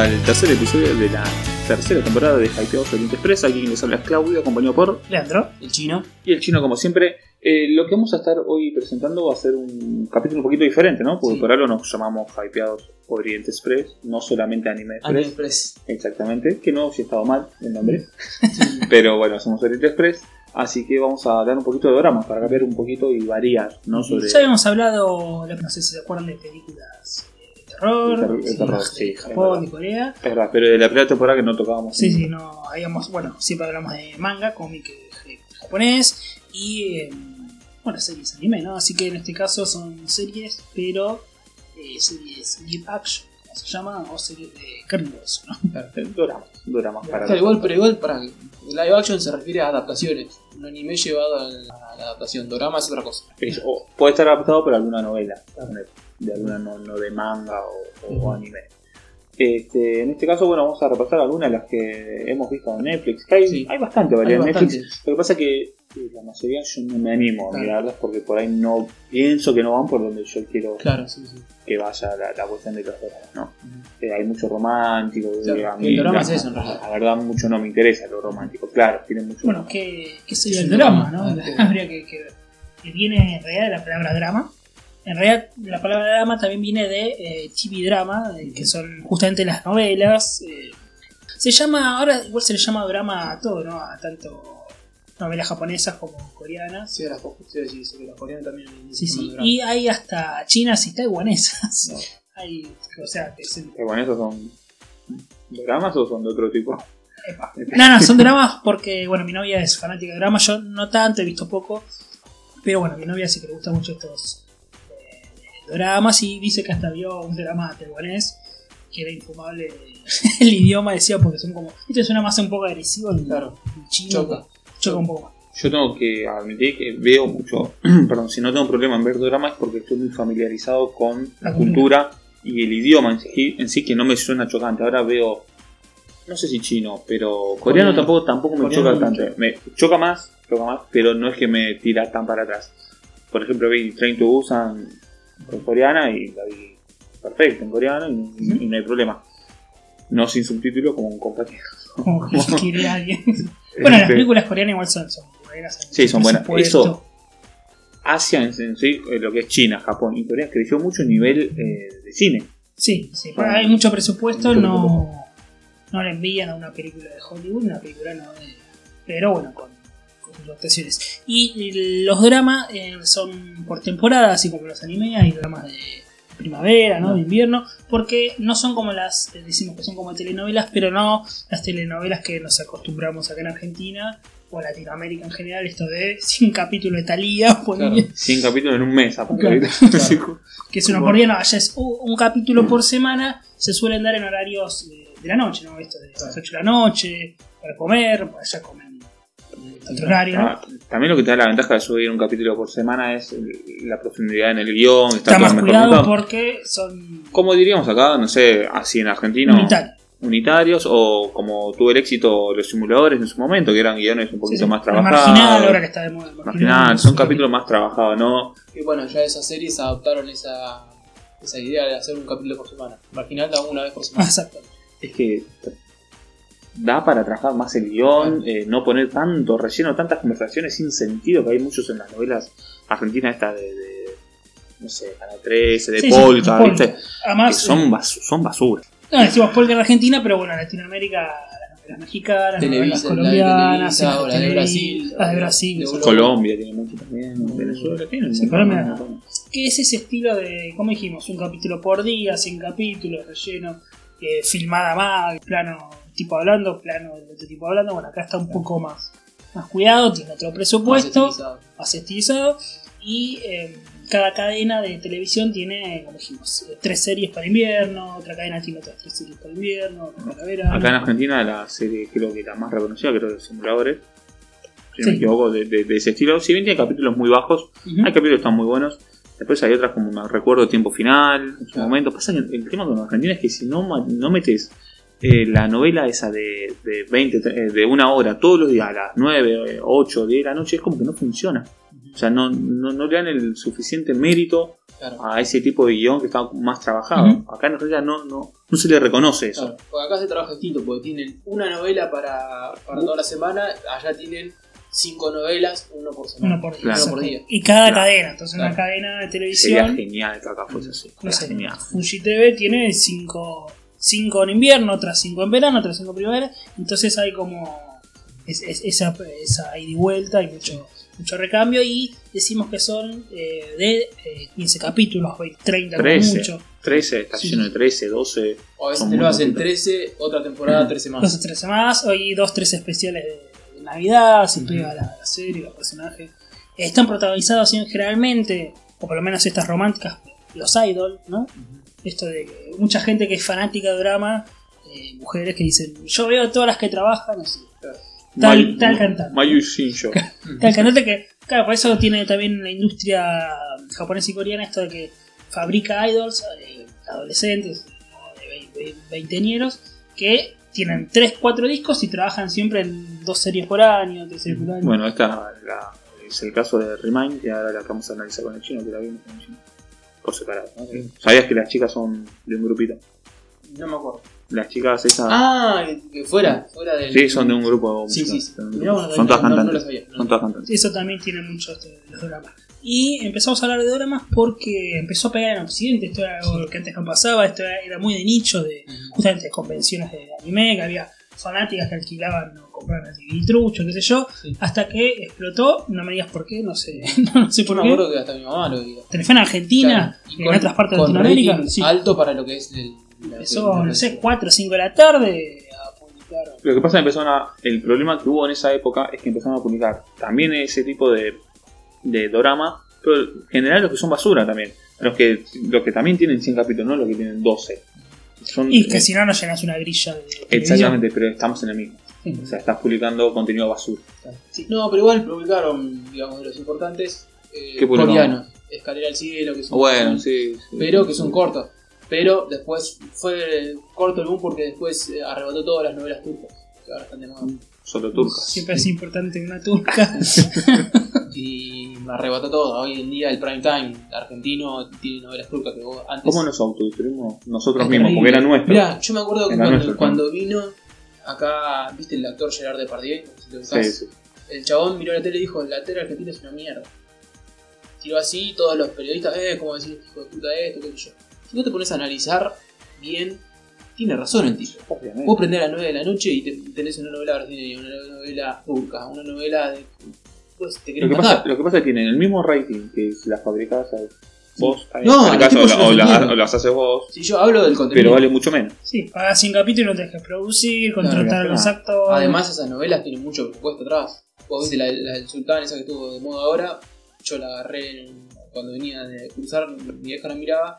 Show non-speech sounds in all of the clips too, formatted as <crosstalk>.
Al tercer episodio de la tercera temporada de Hypeados Oriente Express. Aquí les habla Claudio, acompañado por Leandro. El chino. y el chino, como siempre. Eh, lo que vamos a estar hoy presentando va a ser un capítulo un poquito diferente, ¿no? Porque Sí. por algo nos llamamos Hypeados Oriente Express, no solamente Anime Express. Anime Express. Exactamente, que no si estaba mal el nombre. <laughs> Pero bueno, somos Oriente Express. Así que vamos a hablar un poquito de dramas para cambiar un poquito y variar, ¿no? Sobre Ya habíamos hablado, no sé si se acuerdan de películas terror, terror- sí, Japón y Corea. Es verdad, pero de la primera temporada que no tocábamos. Sí, sí, no, habíamos, bueno, siempre hablamos de manga, cómic eh, japonés y, eh, bueno, series anime, ¿no? Así que en este caso son series, pero eh, series live action, como se llama, o series de carne y hueso, ¿no? Eh, para Claro, igual, pero igual para el live action se refiere a adaptaciones. Un anime llevado a la, a la adaptación. Dorama es otra cosa. Es- o puede estar adaptado por alguna novela, de alguna no, no de manga o, o anime. Este, en este caso, bueno, vamos a repasar algunas de las que hemos visto en Netflix. Que hay, Sí. hay bastante variedad en Netflix. Lo que pasa es que eh, la mayoría yo no me animo a Claro. mirarlas porque por ahí no pienso que no van por donde yo quiero Claro, sí, sí. que vaya la, la cuestión de los doramas, ¿no? Eh, hay mucho romántico. Claro, eh, a el dorama la, es eso, en realidad. La verdad, mucho no me interesa lo romántico. Claro, tiene mucho. Bueno, ¿qué, qué sería Es el drama, drama, no? ah. <laughs> Habría que, que. Que viene en realidad de la palabra drama. En realidad, la palabra drama también viene de eh, TV drama, eh, que son justamente las novelas. eh. se llama, ahora igual se le llama drama a todo, ¿no? A tanto novelas japonesas como coreanas. Sí, las sí, sí, sí, las coreanas también. Sí, son sí. drama. Y hay hasta chinas y taiwanesas. No. <laughs> Hay, o sea, que se- ¿esos son dramas o son de otro tipo? Epa. No, no, son dramas porque, bueno, mi novia es fanática de dramas, yo no tanto, he visto poco, pero bueno, mi novia sí que le gusta mucho estos dramas y dice que hasta vio un drama taiwanés que era infumable <laughs> el idioma, decía, porque son como, esto suena más un poco agresivo, el, Claro. el chino Choca. choca un poco más. Yo tengo que admitir que veo mucho, <clears throat> perdón, si no tengo problema en ver dramas es porque estoy muy familiarizado con la La cultura y el idioma en sí, en sí que no me suena chocante. Ahora veo, no sé si chino, pero coreano, Coreano. tampoco tampoco me Coreano choca tanto. Me choca más, choca más, pero no es que me tira tan para atrás. Por ejemplo, vi Train to Busan en coreana y la vi perfecta en coreano y, y no hay problema. No sin subtítulos como un compañero. Como que quiere alguien. <laughs> bueno, las Este, películas coreanas igual son, son buenas. Sí, son buenas. Eso- Asia en, sí, eh, lo que es China, Japón y Corea, creció mucho a nivel eh, de cine. Sí, sí, porque hay mucho presupuesto, Mucho no, no le envían a una película de Hollywood, una película no de- Pero bueno, con, actuaciones. Y los dramas eh, son por temporada, así como los animes, hay dramas de primavera, ¿no? de invierno, porque no son como las, eh, decimos que son como telenovelas, pero no las telenovelas que nos acostumbramos acá en Argentina o Latinoamérica en general, esto de <laughs> 100 capítulos de Talía, ponele, 100 capítulos en un mes. Claro, <laughs> Sí, que es una por día, no, allá es un, capítulo por semana, se suelen dar en horarios de, de la noche, ¿no? Esto de las 8 de la noche, para comer, allá comen Ah, también lo que te da la ventaja de subir un capítulo por semana es la profundidad en el guion, está, más mejor cuidado montado. porque son Como diríamos acá, no sé, así en Argentina, unitarios. unitarios, o como tuvo el éxito los simuladores en su momento, que eran guiones un poquito más El marginal, ahora trabajados. que está de moda. Marginal, son sí. capítulos más trabajados, ¿no? Y bueno, ya esas series adoptaron esa, esa idea de hacer un capítulo por semana. Marginal da una vez por semana. <laughs> exacto. es que da para trabajar más el guion, eh, no poner tanto relleno, tantas conversaciones sin sentido que hay muchos en las novelas argentinas estas de, de, no sé, Canal 13, de Sí, Polka, de ¿viste? Polka. Además, que son, bas- son basura. no, decimos Polka en Argentina, pero bueno, en Latinoamérica, las novelas mexicanas, las la colombianas, Televisa, sí, o la de Brasil, las de Brasil, de. Colombia tiene mucho también, Venezuela tiene Sí, Colombia que es ese estilo de, como dijimos, un capítulo por día, 100 capítulos, relleno, eh, filmada más, plano tipo hablando, plano de otro tipo hablando. Bueno, acá está un poco más, más cuidado, tiene otro Más presupuesto, estilizado. más estilizado, y eh, cada cadena de televisión tiene, como dijimos, eh, tres series para invierno, otra cadena tiene otras tres series para invierno, otra para verano. Acá en Argentina la serie creo que la más reconocida, creo que es Simuladores. Si no Sí. me equivoco, de, de- de ese estilo. Si bien tiene capítulos muy bajos, hay capítulos que están muy buenos. Después hay otras como me recuerdo Tiempo Final, en su Claro. momento. Pasa que el tema con los argentinos es que si no, no metes eh, la novela esa de, de 20, eh, de una hora todos los días a las 9, eh, 8, 10 de la noche, es como que no funciona. O sea, no, no, no le dan el suficiente mérito Claro. a ese tipo de guion que está más trabajado. Acá en realidad no, no, no se le reconoce eso. Claro, porque acá se trabaja distinto, porque tienen una novela para, para toda la semana, allá tienen cinco novelas, uno por semana. Uno por día. Claro. Uno por día. Y cada Claro. cadena, entonces una Claro. cadena de Sería televisión, genial que acá fuese así. no Sería sé, genial. Fuji TV tiene cinco, cinco en invierno, otras cinco en verano, otras cinco en primavera, entonces hay como es- es- esa, esa ida y vuelta y mucho, mucho recambio y decimos que son eh, de eh, 15 capítulos, 20, 30 como 13. mucho, 13, está Sí. lleno de 13, 12. O a veces te lo hacen poquitos. 13, otra temporada 13 más. dos o 13 más, hoy dos, tres especiales de, de Navidad, se Ujú. pega la, la serie, los personajes. Están protagonizados generalmente, o por lo menos estas románticas, los idol, ¿no? Esto de que mucha gente que es fanática de drama, eh, mujeres que dicen, yo veo todas las que trabajan, así. Tal- tal cantante. Mayu Shinjo. <laughs> Tal cantante que, claro, por eso tiene también la industria japonesa y coreana esto de que fabrica idols, eh, adolescentes, o de vein- vein- veinteañeros, que tienen 3, 4 discos y trabajan siempre en dos series por año, tres series por año. Bueno, esta la- es el caso de Remind, que ahora la vamos a analizar con el chino, que la vimos con el chino. Por separado. ¿no? ¿Sabías que las chicas son de un grupito? No me acuerdo. Las chicas esas. Ah, que- fuera, fuera del. sí, son de un grupo. Sí, sí, sí. son no- todas no- no cantantes. lo sabía, no. Son todas cantantes. Eso también tiene mucho de los dramas. Y empezamos a hablar de dramas porque empezó a pegar en Occidente. Esto era algo que antes no pasaba. Esto era, era muy de nicho, de justamente de convenciones de anime, que había fanáticas que alquilaban o compraban el DVD trucho, qué sé yo. Sí. Hasta que explotó. No me digas por qué, no sé, <laughs> no sé Yo por me qué. acuerdo que hasta mi mamá lo veía. Telefe en Argentina, Claro, y en otras partes de Latinoamérica. Sí. alto para lo que es el. la- no sé, 4 o 5 de la tarde a publicar. Lo que pasa es que empezaron a. El problema que hubo en esa época es que empezaron a publicar también ese tipo de, de dorama, pero en general los que son basura también. Los que, los que también tienen 100 capítulos, no los que tienen 12. Son, Y que eh, si no, no llenas una grilla de. Exactamente, pero estamos en el mismo. Sí. O sea, estás publicando contenido basura. No, pero igual publicaron, digamos, de los importantes eh, coreanos. Escalera al cielo, que son. Bueno, sí. sí. Pero que son cortos. Pero después fue corto el boom porque después eh, arrebató todas las novelas turcas. Que ahora están de moda. Solo turcas. Siempre es importante una turca. <laughs> Y me arrebató todo. Hoy en día el prime time argentino tiene novelas turcas que vos antes. ¿Cómo nos autodestruimos nosotros mismos? terrible. Porque era nuestro. Mirá, yo me acuerdo que cuando, nuestro, cuando vino acá, viste el actor Gerard Depardieu, No si ubicás. Sí, sí. el chabón miró la tele y dijo, la tele argentina es una mierda. Tiró así, todos los periodistas, eh, como decís, hijo de puta esto, qué sé yo. Si vos te pones a analizar bien, tiene razón el tipo. Obviamente. Vos prendés a las 9 de la noche y te, tenés una novela brasileña, una novela turca, una novela de... Pues te Lo que, matar. pasa, lo que pasa es que tienen el mismo rating que si las fabricás vos. en No, a los caso, tipos o, la- vendieron. las haces vos, Si yo hablo del contenido. pero vale mucho menos. Sí, pagas 100 capítulos y no tenés que producir, contratar a los claro. actores. Además, esas novelas tienen mucho presupuesto atrás. Vos viste la, la del Sultán, esa que estuvo de moda ahora. Yo la agarré en- cuando venía de cruzar, mi vieja la miraba.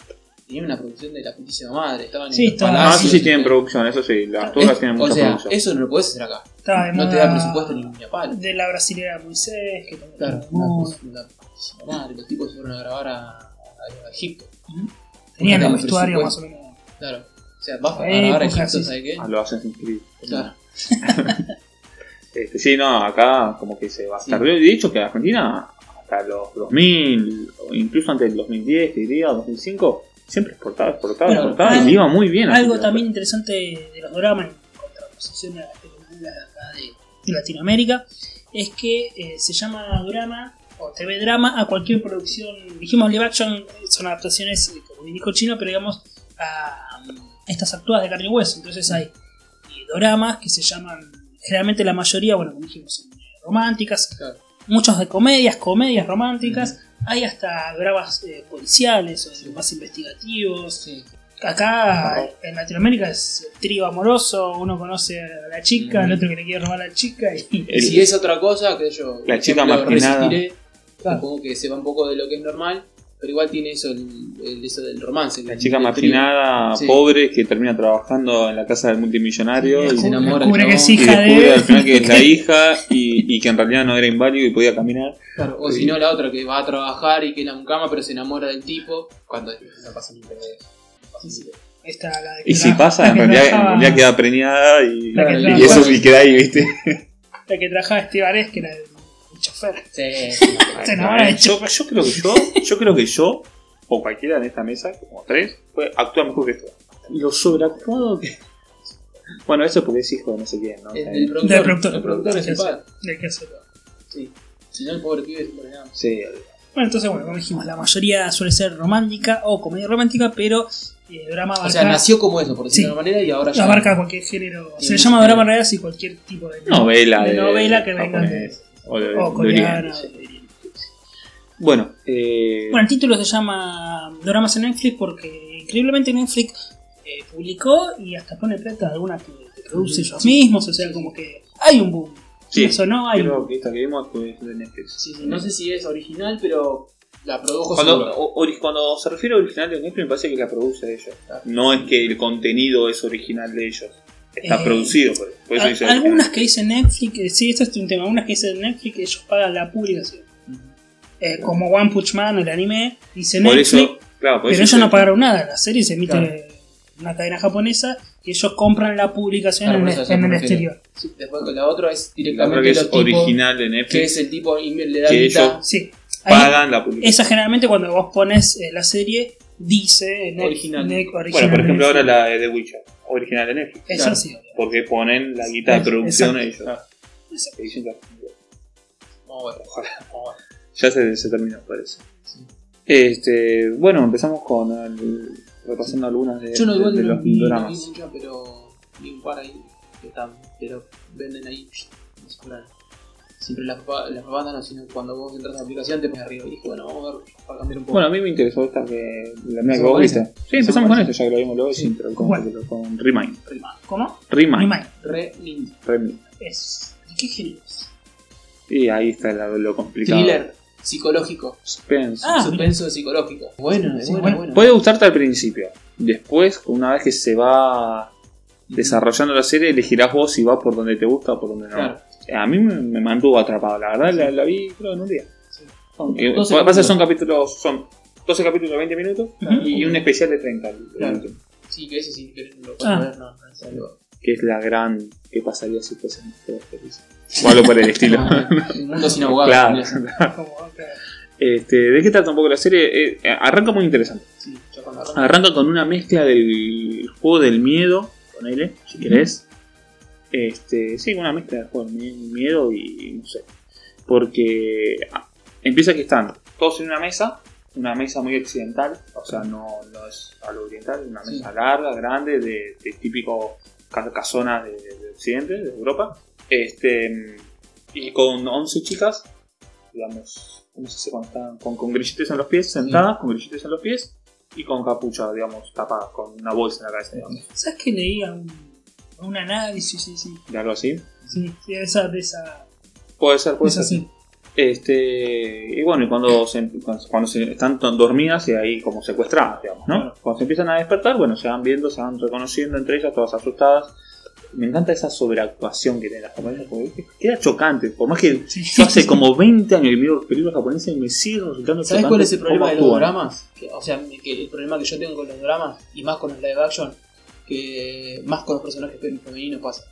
Tenía una producción de la putísima madre. Estaban Sí, en los estaba- Ah, palacios. eso sí tienen producción, eso sí. Las turcas tienen O mucha sea, producción. eso no lo podés hacer acá. De No te da presupuesto ni, ni a palo. De la brasilera Moisés, que también Claro, una, una putísima madre. Los tipos se fueron a grabar a, a- a Egipto. Tenían Una un vestuario más o menos. Claro. O sea, vas a grabar a Egipto, sí. ¿sabes qué? Ah, lo hacen inscribir. Claro. <laughs> Este, sí, no, acá como que se bastardeó. De hecho, que Argentina, hasta los 2000, o incluso antes del 2010, te diría, 2005, siempre exportaba, exportaba, algo- y iba muy bien. Algo también interesante de los dramas en contraposición a las telenovelas de Latinoamérica es que eh, se llama drama o TV drama a cualquier producción. Dijimos live action son adaptaciones, eh, como dijo chino, pero digamos a um, estas actuadas de carne y hueso. Entonces hay eh, doramas que se llaman, generalmente la mayoría, bueno, como dijimos, románticas, Claro. muchos de comedias, comedias románticas. Hay hasta dramas eh, policiales o más investigativos. Sí. Acá en Latinoamérica es trío amoroso, uno conoce a la chica, Mm. el otro que le quiere robar a la chica y El- si es otra cosa, que yo. La chica marginada. resistiré, Claro. Supongo que sepa un poco de lo que es normal, pero igual tiene eso, el, el- eso del romance. La el- chica marginada, Sí. pobre, que termina trabajando en la casa del multimillonario Sí, y, se enamora descubre que es chabón. y hija descubre de al final que es la <laughs> hija y, y que en realidad no era inválido y podía caminar. Claro, o Sí. si no, la otra que va a trabajar y que la cama, pero se enamora del tipo, cuando no pasa por eso. esta la de Y si pasa, la en que realidad, en realidad queda preñada y, La que y eso y queda ahí, ¿viste? <laughs> la que trabajaba Estebanés, que era el chofer. Sí, <laughs> Se enamora del yo, yo creo que yo, yo creo que yo o cualquiera en esta mesa, como tres, puede actuar mejor que esto. Lo sobreactuado que. Bueno, eso porque es hijo de no sé quién, ¿no? El, el productor, Del productor. el productor principal. De que hacerlo. Sí. Si no, el pobre pibe se pone. Sí, Bueno, entonces, bueno, como dijimos, la mayoría suele ser romántica o comedia romántica, pero eh, drama abarca, O sea, nació como eso, por decirlo Sí. de una manera, y ahora ya. abarca cualquier género. Se le llama drama realidad si cualquier tipo de novela. de novela que venga de, O de, o de coreana. Sí. de. Bueno, eh, Bueno, el título se llama Dramas en Netflix porque increíblemente Netflix eh, publicó y hasta pone plata a algunas que, que produce ellos mismos, o sea, como que hay un boom. Sí, Eso no hay creo que esta que vimos fue de Netflix. Sí, sí, no sé si es original, pero la produjo Cuando, o- cuando se refiere a original de Netflix, me parece que la produce ellos. Claro. No es que el contenido es original de ellos. Está Eh, producido por, por eso dice algunas que dicen Netflix, eh, sí, esto es un tema, algunas que dicen Netflix, ellos pagan la publicación. Eh, como One Punch Man, el anime, dice Por Netflix, eso, claro, por pero eso ellos dice- no pagaron nada. La serie se emite Claro. en una cadena japonesa y ellos compran la publicación Claro, en, el- en exterior. Sí, después la otra es La otra directamente que es original de que Netflix. es el tipo le da Que ellos- Sí. Ahí- pagan la publicidad. esa generalmente cuando vos pones eh, la serie, dice Net- Original. Net- Bueno, original por ejemplo, ahora Netflix. la de The Witcher, original de Netflix. Eso claro. sí. Porque ponen la guita de Exacto. producción ellos. Claro. Que dicen que- Vamos a ver. Ojalá. A ver. Ya se, se terminó, parece. Sí. Este, bueno, empezamos con el, repasando algunas de, Yo no de- igual de no, los vi, no vi dramas. mucho, pero vi un par ahí que están, pero venden ahí, no cobran. Siempre la, propa- la propaganda no, sino cuando vos entras a la aplicación te pones arriba y dije, bueno, vamos a ver para cambiar un poco. Bueno, a mí me interesó esta que la mía que ¿Empezamos vos viste. Sí, empezamos con esta, ya que lo vimos luego, Sí. sin pero con, pero con Remind. ¿Cómo? Remind. Remind. Remind. Es. ¿De qué género es? Y ahí está lo complicado. Thriller psicológico. Suspense. Ah, suspenso psicológico. Bueno, es Sí, bueno, bueno. bueno. Puede gustarte al principio. Después, una vez que se va desarrollando la serie, elegirás vos si va por donde te gusta o por donde no. Claro. A mí me, me mantuvo atrapado, la verdad, la, la vi creo en un día. Sí. Son- Doce eh, pasa capítulos. son capítulos, son 12 capítulos de 20 minutos y un especial de 30. el- el Claro. último, Sí, que ese sí, que lo puedo Ah. ver, no, no es algo. que es la gran. ¿Qué pasaría si fuesen todos felices? O algo por el estilo. Un mundo sin abogados. claro. <laughs> Este, ¿De qué trata un poco la serie? Eh, arranca muy interesante. Sí, Arranca con una mezcla del juego del miedo, ponele, si querés. Este, sí, una mezcla del juego miedo y no sé. Porque ah, empieza que están todos en una mesa, una mesa muy occidental, o sea, no, no es a lo oriental, una Sí. mesa larga, grande, de, de típico ca- casona de, de Occidente, de Europa. Este, y con 11 chicas, digamos, ¿cómo se dice están? Con, con grillitos en los pies, sentadas, con grillitos en los pies y con capucha, digamos, tapadas, con una bolsa en la cabeza, digamos, ¿Sabes que leía un, un análisis? Sí, sí. de algo así. Sí, sí, esa, de esa. Puede ser, puede Es ser. así. Este, y bueno, y cuando se, cuando, se están dormidas y ahí como secuestradas, digamos, ¿no? Claro. Cuando se empiezan a despertar, bueno, se van viendo, se van reconociendo entre ellas, todas asustadas. Me encanta esa sobreactuación que tienen las japonesas, porque queda chocante, por más que Sí. yo hace como 20 años que miro películas japonesas y me sigue resultando ¿Sabes cuál es el problema de los dramas? O sea, que el problema que yo tengo con los dramas y más con los live action, que más con los personajes femeninos pasa.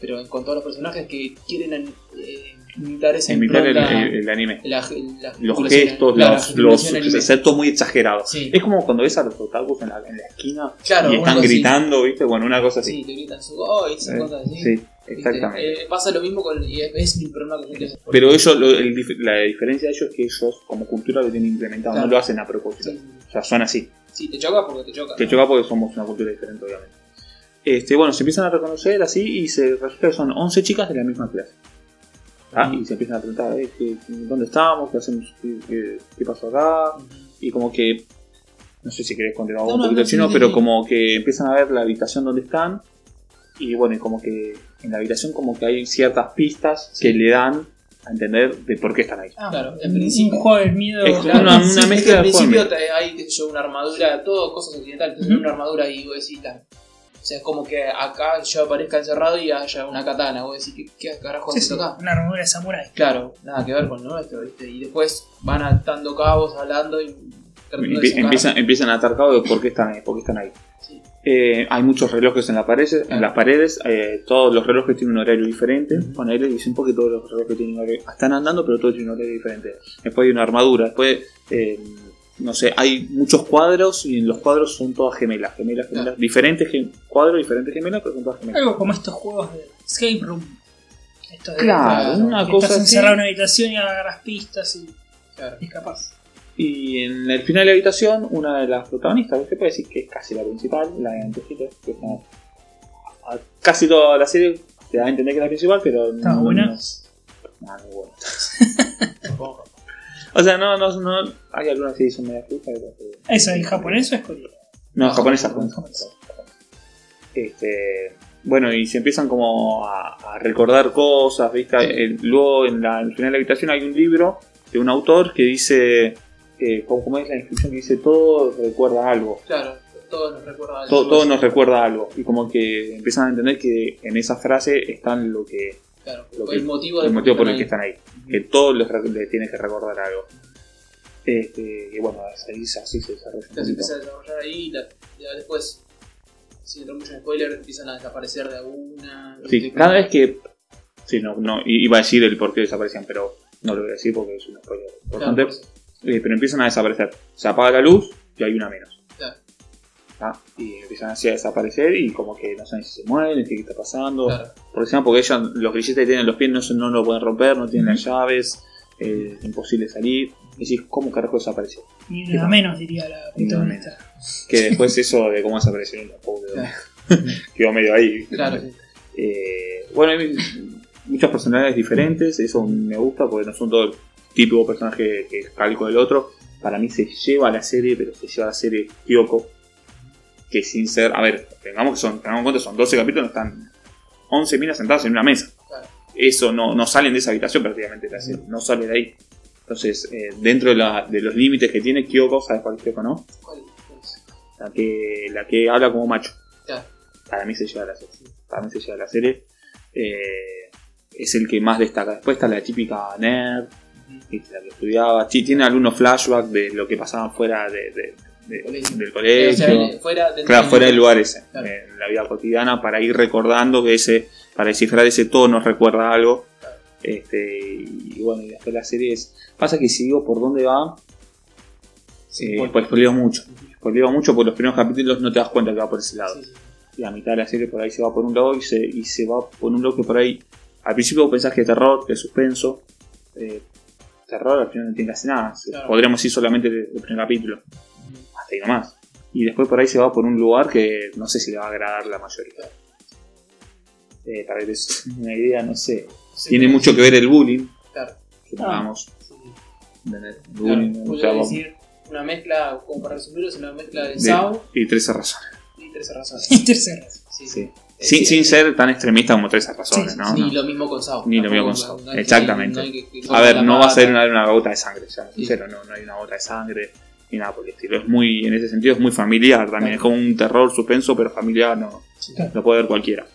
Pero con todos los personajes que quieren eh, imitar esa Imitar el, impronta, el- el anime. la- la Los gestos, claro, los, los, todo muy exagerado. Sí. Es como cuando ves a los otakus en la, en la esquina Claro, y están así. gritando, ¿viste? Bueno, una cosa así. Sí, te gritan su oh, y esas Eh, cosas así. sí, exactamente. Eh, pasa lo mismo con. Y es, mi problema con gente. Pero ellos, lo- el la diferencia de ellos es que ellos, como cultura, lo tienen implementado, Claro. no lo hacen a propósito. Sí, O sea, son así. sí, te choca porque te choca. Te choca porque somos una cultura diferente, obviamente. Este, bueno, se empiezan a reconocer así y se resulta que son 11 chicas de la misma clase. Ah. Y se empiezan a preguntar, eh, ¿qué- ¿dónde estamos? ¿Qué hacemos? ¿Qué, qué- qué pasó acá? Y como que, no sé si querés continuar No, un no, poquito no, chino, sí, pero sí. como que empiezan a ver la habitación donde están. Y bueno, y como que en la habitación como que hay ciertas pistas que le dan a entender de por qué están ahí. Ah, Claro, en principio- Un juego del miedo. Es Claro, una- sí, una es mezcla de principio hay qué sé yo, una armadura, todo cosas occidentales, una armadura y vos decís. O sea, es como que acá yo aparezca encerrado y haya una katana, vos decís, ¿qué, qué carajo Sí, sí, acá? una armadura de samurái. Claro, nada que ver con lo nuestro, ¿viste? Y después van atando cabos, hablando y Empie- empiezan, empiezan a atar cabo de por qué están ahí. Por qué están ahí. Sí. Eh, hay muchos relojes en, la pared, en las paredes, eh, todos los relojes tienen un horario diferente. Ponele, dicen porque todos los relojes tienen un horario. Están andando, pero todos tienen un horario diferente. Después hay una armadura, después eh, no sé, hay muchos cuadros y en los cuadros son todas gemelas, gemelas, gemelas, diferentes gem- cuadros, diferentes gemelas, pero son todas gemelas. Algo como estos juegos de escape room. Esto de Claro, una estás cosa así. encerrado en una habitación y agarras pistas y Claro. escapas. Y en el final de la habitación, una de las protagonistas, que se puede decir que es casi la principal, la de Antejitos, que está a- casi toda la serie te da a entender que es la principal, pero ¿Está no, buena? no es- no, no es buena. <laughs> O sea, no, no, no, hay algunas que flojas, otras que- ¿Eso en japonés o es coreano? No, japonesa. Japonesa. Este, bueno, y se empiezan como a, a recordar cosas, ¿viste? El- luego en la, al final de la habitación hay un libro de un autor que dice, eh, ¿cómo, es la inscripción? Que dice, todo recuerda algo. Claro, todo nos recuerda algo. Todo, todo nos recuerda algo. Y como que empiezan a entender que en esa frase están lo que Claro, lo que- el motivo, el motivo por el que están ahí. Que todos les, re- le tiene que recordar algo. Este, y bueno, así, así se desarrolla un poquito. empieza a desarrollar ahí y la- ya después, sin entrar mucho en spoiler, empiezan a desaparecer de alguna. Sí, cada vez que. Sí, no, no, iba a decir el por qué desaparecían, pero no lo voy a decir porque es una spoiler Claro, importante. por eso. Eh, pero empiezan a desaparecer. Se apaga la luz y hay una menos. Y empiezan así a desaparecer y como que no saben si se mueren, qué está pasando. Claro. Porque, encima porque ellos, los grilletes que tienen en los pies no, se- no lo pueden romper, no tienen las llaves, eh, es imposible salir. Y decís, ¿cómo carajo desapareció? Ni ¿Qué una tal? menos, diría la protagonista. Que después eso de cómo desapareció la pobre Claro. <laughs> quedó medio ahí. Claro, sí. Eh, bueno, hay muchas personalidades diferentes, eso me gusta porque no son todo el típico personaje que es calco del otro. Para mí se lleva la serie, pero se lleva la serie Kyoko. Que sin ser. A ver, tengamos, que son, tengamos en cuenta, son 12 capítulos, están 11 minas sentadas en una mesa. Claro. Eso no, no salen de esa habitación prácticamente, la serie, no sale de ahí. Entonces, eh, dentro de, la- de los límites que tiene Kyoko, ¿sabes cuál es Kyoko, no? ¿Cuál es? La que, la que habla como macho. Claro. Para mí se lleva la serie. Para mí se lleva la serie. Eh, es el que más destaca. Después está la típica nerd, la que estudiaba. Sí, tiene algunos flashbacks de lo que pasaba fuera de, de- de- Colegio. del Eh, colegio. o sea, fuera, dentro Claro, fuera del lugar ese, Claro. en la vida cotidiana, para ir recordando que ese, para descifrar ese todo nos recuerda algo. Claro. Este, y bueno, y después la serie es. Pasa que si digo por dónde va, Sí, eh, pues spoileo mucho. Spoileo mucho porque los primeros capítulos no te das cuenta que va por ese lado. Sí, sí. Y a mitad de la serie por ahí se va por un lado y se, y se va por un lado que por ahí. Al principio pensás que es terror, que es suspenso. eh, terror al final no tiene hacer nada. Claro. Podríamos ir solamente el primer capítulo. Hasta ahí nomás. Y después por ahí se va por un lugar que no sé si le va a agradar la mayoría. Eh, para que te una idea, no sé. Sí, Tiene sí, mucho que ver el bullying. Claro. Supongamos. sí. ¿entendés? El Claro, bullying, o voy a decir una mezcla, como para resumirlo, es una mezcla de de- Sao y 13 razones. y 13 razones. Y tercera. Sí, Sí. Sin, sí, sin sí. ser tan extremista como 13 razones, Sí, ¿no? Ni No. lo mismo con Sao. Ni lo mismo con Sao. hay que- Exactamente. no que- que- A ver, no va a ser una, una gota de sangre, seamos Sí. sinceros, no, no hay una gota de sangre ni nada por el estilo. Es muy, en ese sentido, es muy familiar también. Claro. Es como un terror suspenso, pero familiar no Sí, lo puede ver cualquiera.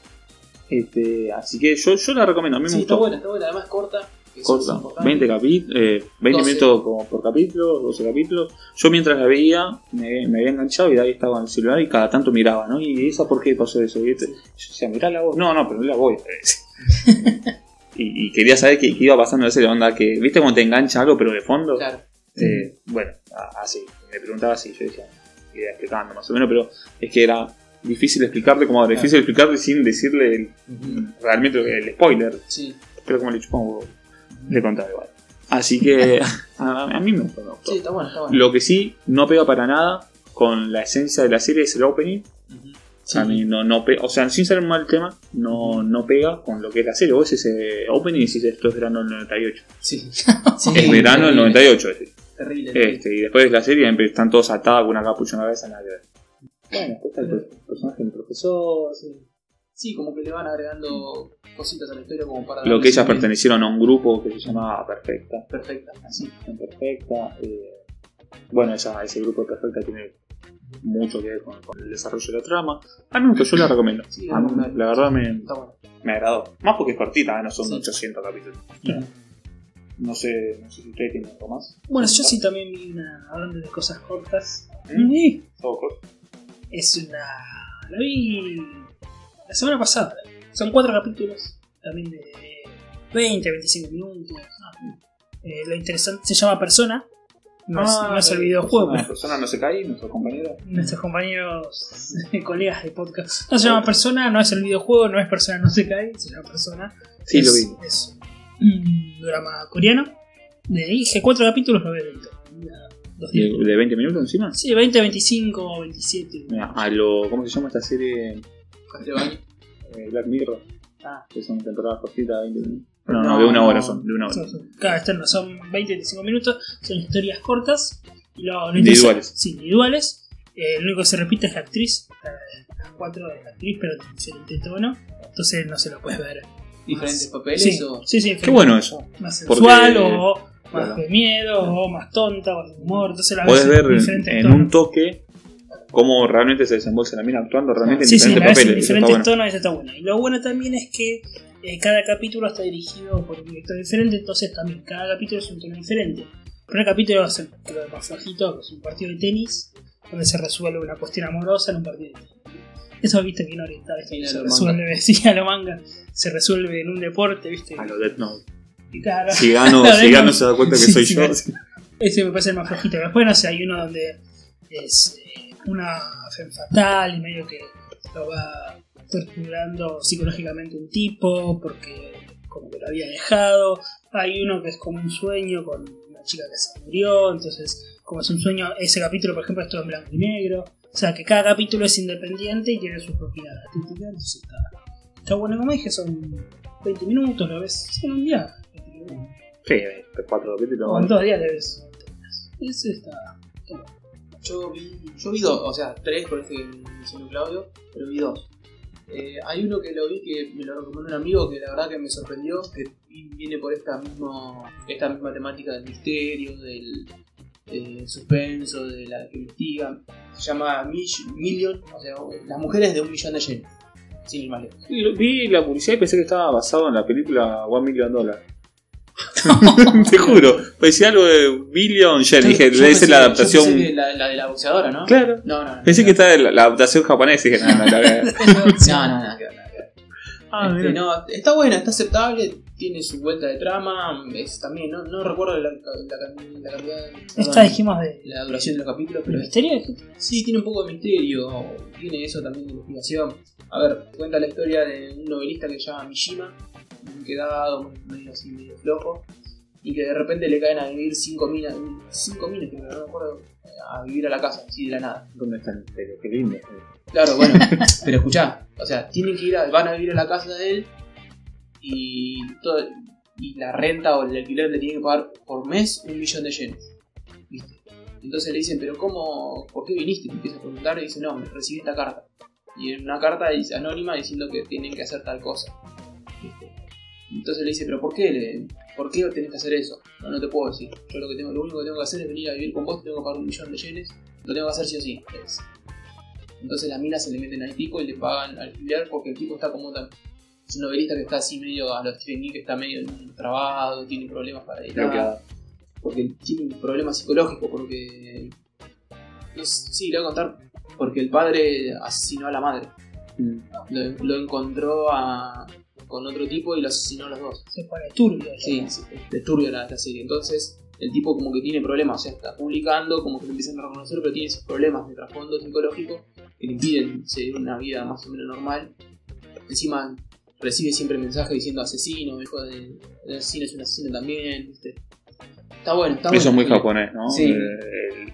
Este, así que yo, yo la recomiendo, a mí me Sí, está buena, está buena. Además corta. Corta, importante. 20 capítulos, eh, 20 12. minutos como por capítulo, 12 capítulos. Yo mientras la veía, me, me había enganchado y de ahí estaba en el celular y cada tanto miraba, ¿no? ¿Y esa por qué pasó eso? Y este- yo decía, mirá la voz. No, no, pero no la voy a <laughs> y, y quería saber qué, qué iba pasando en esa onda que, ¿viste cuando te engancha algo pero de fondo? Claro. Eh, bueno, así, me preguntaba así, yo decía, iba explicando más o menos, pero es que era difícil explicarle, como difícil explicarle sin decirle el- realmente el spoiler, Sí. pero como le chupamos, le contaba igual. Así que <laughs> a, a mí me gustó, me gustó. Sí, está bueno, está bueno. Lo que sí no pega para nada con la esencia de la serie es el opening. A mí no, no pe- o sea, sin ser mal tema, no, no pega con lo que es la serie. Vos ese opening y decís esto es verano del 98. Sí. es verano del 98, decís. Terrible. Este, y después de la serie están todos atados con una capucha en la cabeza, nada que ver. Bueno, después está el per- personaje del profesor, Sí. Sí, como que le van agregando cositas a la historia como para... lo que ellas pertenecieron a un grupo que se llamaba Perfecta. Perfecta, así. Perfecta. eh, bueno, esa, ese grupo de Perfecta tiene mucho que ver con, con el desarrollo de la trama. A mí me gustó, yo la recomiendo. Sí, A mí, la- verdad me, bueno. me agradó. Más porque es cortita, ¿eh? no son Sí. 800 capítulos. No sé, no sé si ustedes tienen algo más. Bueno, yo sí también vi una. Hablando de cosas cortas. ¿Mm? Y Todo corto. Es una. La vi. La semana pasada. Son cuatro capítulos. También de 20, 25 minutos. Ah, eh, lo interesante se llama Persona. No, es, Ah, no es el videojuego, Persona, persona no se cae, nuestro compañero. nuestros compañeros <laughs> colegas de podcast. No se llama Persona, no es el videojuego, no es Persona No Se Cae, se llama Persona. Sí, es, lo vi. Es un drama coreano. De dije cuatro capítulos, lo veo. ¿De, de 20 minutos encima? Sí, 20, 25, 27. Mira, a lo. ¿Cómo se llama esta serie? Eh, Black Mirror. Ah. Que son temporadas cortitas, 20 minutos. No, no, No, de una hora no. son, de una hora. Son, son- cada externo son 20, 25 minutos, son historias cortas. Y lo, lo Individuales. Sí, individuales. Eh, lo único que se repite es la actriz. eh, Las cuatro de la actriz, pero en diferente tono. Entonces no se lo puedes ver. Diferentes papeles Sí, o. sí, sí, Qué bueno eso. Más Porque- sensual o más claro. de miedo o más tonta o de humor. Entonces la Podés ves en ver en, en un toque cómo realmente se desenvolve la mina actuando realmente en Sí, diferentes en papeles. Está diferentes bueno. tonos y eso está bueno. Y lo bueno también es que eh, cada capítulo está dirigido por un director diferente, entonces también cada capítulo es un tono diferente. El primer capítulo es el creo más flojito, que es un partido de tenis, donde se resuelve una cuestión amorosa en un partido de tenis. Eso viste que en oriental Sí, se lo resuelve, <laughs> sí, a lo manga, se resuelve en un deporte, viste. A lo Death Note. Y claro, Si gano, <laughs> si no. gano se da cuenta que Sí, soy sí, yo. claro. Ese me parece el más flojito. Después, no sé, hay uno donde es eh, una femme fatal y medio que lo va torturando psicológicamente un tipo porque como que lo había dejado. Hay uno que es como un sueño con una chica que se murió. Entonces, como es un sueño, ese capítulo, por ejemplo, es todo en blanco y negro. O sea, que cada capítulo es independiente y tiene su propia estética. Entonces está, está bueno. Como dije, son 20 minutos, lo ves en un día. 20 minutos. Sí, eh, cuatro capítulos. O en dos días le ves. Ese está. Yo vi, yo vi dos, o sea, tres por este que mencionó Claudio, pero vi dos. Eh, hay uno que lo vi que me lo recomendó un amigo que la verdad que me sorprendió, que viene por esta mismo, esta misma temática del misterio, del eh, suspenso, de la que investiga. Se llama Million, o sea, las mujeres de un millón de yenes. Sin ir más lejos. Vi la publicidad y pensé que estaba basado en la película One Million Dollar. <laughs> Te juro, parecía algo de Billion Yen. Dije, ser pensé- la yo adaptación. pensé que la, la de la boxeadora, ¿no? Claro. No, no, no. Pensé no, que estaba la, la adaptación japonesa dije, no, no, no, no. No, <laughs> no, Ah, Este, no, está buena, está aceptable, tiene su vuelta de trama, es también, no, no recuerdo la, la, la, la cantidad de- Esta perdón, dijimos de. la duración de los capítulos, ¿El pero misterio? sí tiene un poco de misterio, tiene eso también de investigación. A ver, cuenta la historia de un novelista que se llama Mishima, un quedado, medio así, medio flojo, y que de repente le caen a vivir cinco minas, cinco minas, que no me acuerdo, a vivir a la casa, así de la nada. ¿Dónde está el misterio? Qué lindo. Claro, bueno, <laughs> pero escuchá, o sea, tienen que ir a, van a vivir a la casa de él y todo, y la renta o el alquiler le tienen que pagar por mes un millón de yenes. ¿Viste? Entonces le dicen, pero ¿cómo? ¿Por qué viniste? Y empieza a preguntar y dice, no, me recibí esta carta. Y en una carta dice, anónima diciendo que tienen que hacer tal cosa. ¿Viste? Entonces le dice, pero ¿por qué? Le, ¿Por qué tenés que hacer eso? No, no te puedo decir. Yo lo que tengo, lo único que tengo que hacer es venir a vivir con vos, tengo que pagar un millón de yenes. Lo tengo que hacer sí o sí. dice. Entonces las minas se le meten al tipo y le pagan alquiler porque el tipo está como tan. Es un novelista que está así medio a los Stephen que está medio trabado, tiene problemas para editar. Bloqueado. Porque tiene un problema psicológico, porque. No sé, sí, le voy a contar. Porque el padre asesinó a la madre. Mm. Lo, lo encontró a- con otro tipo y lo asesinó a los dos. Se pone turbio. Sí, sí, es turbio la, la serie. Entonces, el tipo como que tiene problemas, o sea, está publicando, como que lo empiezan a reconocer, pero tiene esos problemas de trasfondo psicológico que le impiden seguir una vida más o menos normal. Encima recibe siempre mensajes diciendo asesino, hijo de, de asesino es un asesino también, ¿viste? Está bueno, está bueno. Eso es muy japonés, ¿no? Sí. Eh,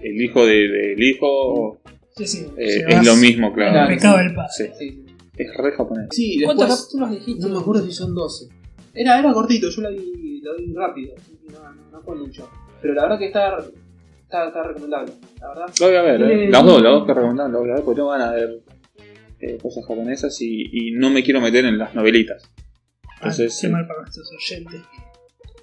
El, el hijo de- del hijo Sí, sí. eh, es lo mismo, claro. Claro. Pecado del padre. Sí, Sí, sí. es re japonés. Sí, ¿Cuántos después. capítulos dijiste? No me acuerdo si son 12. Era, era cortito, yo la vi, la vi rápido, no, no, no fue mucho. Pero la verdad que está, está, está recomendable, la verdad. Lo voy a ver, Tiene- eh. las dos, las dos que recomendan, las voy a ver porque tengo ganas de ver eh, cosas japonesas y, y no me quiero meter en las novelitas. Ah, Entonces, qué eh, mal para nuestros oyentes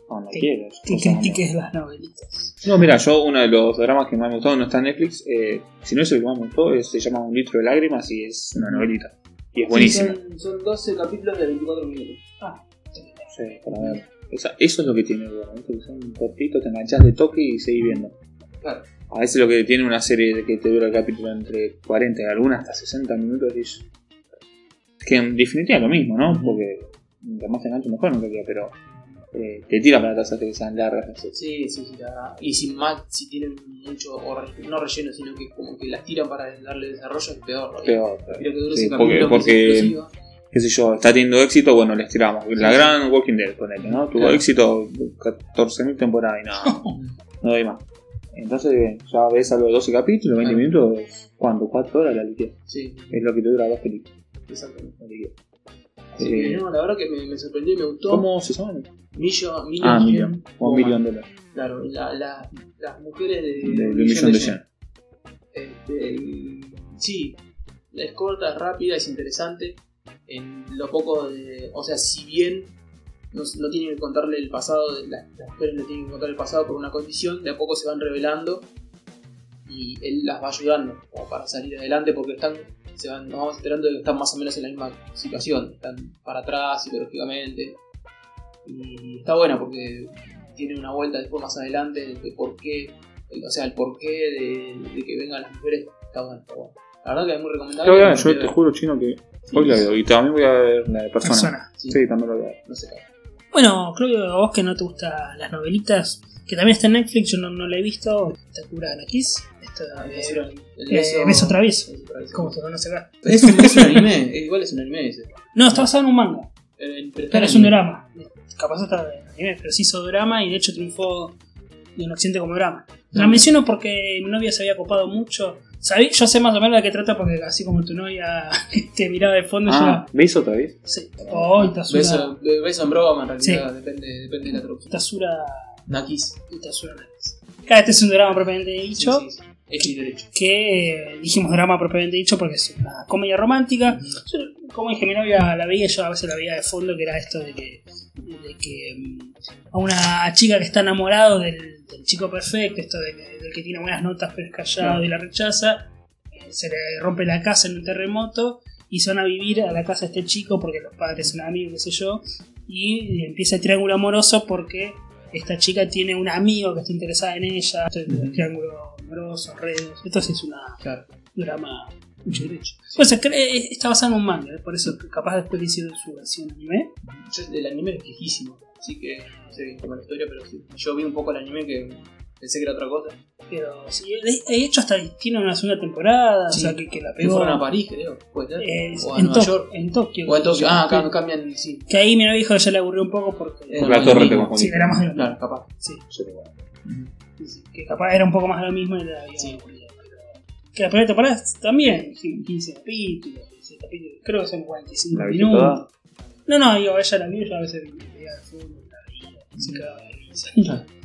no, no que- quiero. es que critiques las novelitas. No, mira, yo uno de los dramas que más me gustó no está en Netflix, eh, si no es el que más me gustó, es- se llama Un litro de lágrimas y es una novelita. Y es buenísima. Sí, son, son 12 capítulos de 24 minutos. Ah, Sí, para ver. Esa- eso es lo que tiene bueno, ¿viste? que son cortitos, te enganchás de toque y seguís viendo. Claro. A veces lo que tiene una serie que te dura el capítulo entre 40 y algunas hasta 60 minutos es que en definitiva es lo mismo, ¿no? Porque mientras más te engancho mejor en realidad, pero eh, te tira para atrás hasta que sean largas. Sí, sí, sí, la verdad. Y sin más, si tienen mucho, o re- no relleno, sino que como que las tiran para darle desarrollo, es peor. ¿no? Peor, Creo que dure Sí, ese porque- porque- qué sé yo, está teniendo éxito, bueno, les tiramos. La Sí. gran Walking Dead, ponele, ¿no? Tuvo Claro. éxito 14.000 temporadas y nada, <laughs> no doy más. Entonces ya ves a los 12 capítulos, 20 Claro. minutos, ¿cuánto? 4 horas la liquidez. Sí, Es lo que te dura dos películas. exactamente. Así Eh, que no, la verdad que me, me sorprendió y me gustó. ¿Cómo se llaman? Million, Million, Ah, Million. O. Million Dólares. Claro, la, la- las mujeres de, De, de un millón de yen. Este, sí, es corta, es rápida, es interesante. En lo poco de. O sea, si bien no, no tienen que contarle el pasado, de las, las mujeres le tienen que contar el pasado por una condición, de a poco se van revelando y él las va ayudando como para salir adelante porque están. Se van, nos vamos enterando de que están más o menos en la misma situación, están para atrás psicológicamente. Y está buena porque tiene una vuelta después más adelante de, por qué, el- o sea, el porqué de, de que vengan las mujeres está bueno, está bueno. La verdad que es muy recomendable. Yo, ver, te juro, chino, que Sí, hoy la veo. Y también voy a ver la de persona. Persona. Sí, Sí, también la voy a ver. no sé. Bueno, creo que a vos que no te gustan las novelitas, que también está en Netflix, yo no, no la he visto, de Kiss, esta El de beso- el eh, beso- beso travieso, beso travieso. como se conoce acá. Es un, es un <laughs> anime, es- igual es un anime ese. No, está basado en un manga, Eh, pero es un drama. Capaz está en anime, pero se hizo drama y de hecho triunfó en Occidente como drama. La menciono porque mi novia se había copado mucho. Sabí- yo sé más o menos de qué trata porque así como tu novia <laughs> te miraba de fondo, Ah, ¿ves otra vez? yo... Sí. Oh, Itasura... Beso, be- beso en broma, en realidad, Sí. depende, depende de la traducción. Itasura... Nakis. Itasura Nakis. Cada este es un drama propiamente dicho. Sí, sí, sí. Y derecho. que eh, dijimos drama propiamente dicho porque es una comedia romántica. Yo, como dije, mi novia la veía, yo a veces la veía de fondo, que era esto de que, de que mm, a una chica que está enamorado del, del chico perfecto, esto de que, del que tiene buenas notas pero es callado y la rechaza, eh, se le rompe la casa en un terremoto y se van a vivir a la casa de este chico porque los padres son amigos, qué sé yo, y empieza el triángulo amoroso porque esta chica tiene un amigo que está interesada en ella, esto es el triángulo amoroso, redes, esto sí es una Claro. drama mucho derecho. Pues eh, está basado en un manga, eh, por eso capaz después le hicieron su versión anime. Yo, el anime es viejísimo, así que no sé bien cómo es la historia, pero sí. Yo vi un poco el anime que pensé que era otra cosa. Pero sí, de de hecho hasta tiene una segunda temporada, Sí. o sea que, que la pegó fueron a París, creo. Puede ser. eh, o a en, Nueva York. en Tokio. O en Tokio. Ah, acá cambian, sí. Que ahí mi que ya le aburrió un poco porque Era Porque la más torre confundí. sí, era más de lo mismo. Claro, capaz. Sí, sí, que capaz era un poco más de lo mismo y la había Sí. Que la primera temporada también, 15 capítulos, 16 capítulos, creo que son 45 ¿La minutos. toda? No, no, digo, ella la vio, yo a veces veía de fútbol, la veía, se cagaba de risa. <laughs>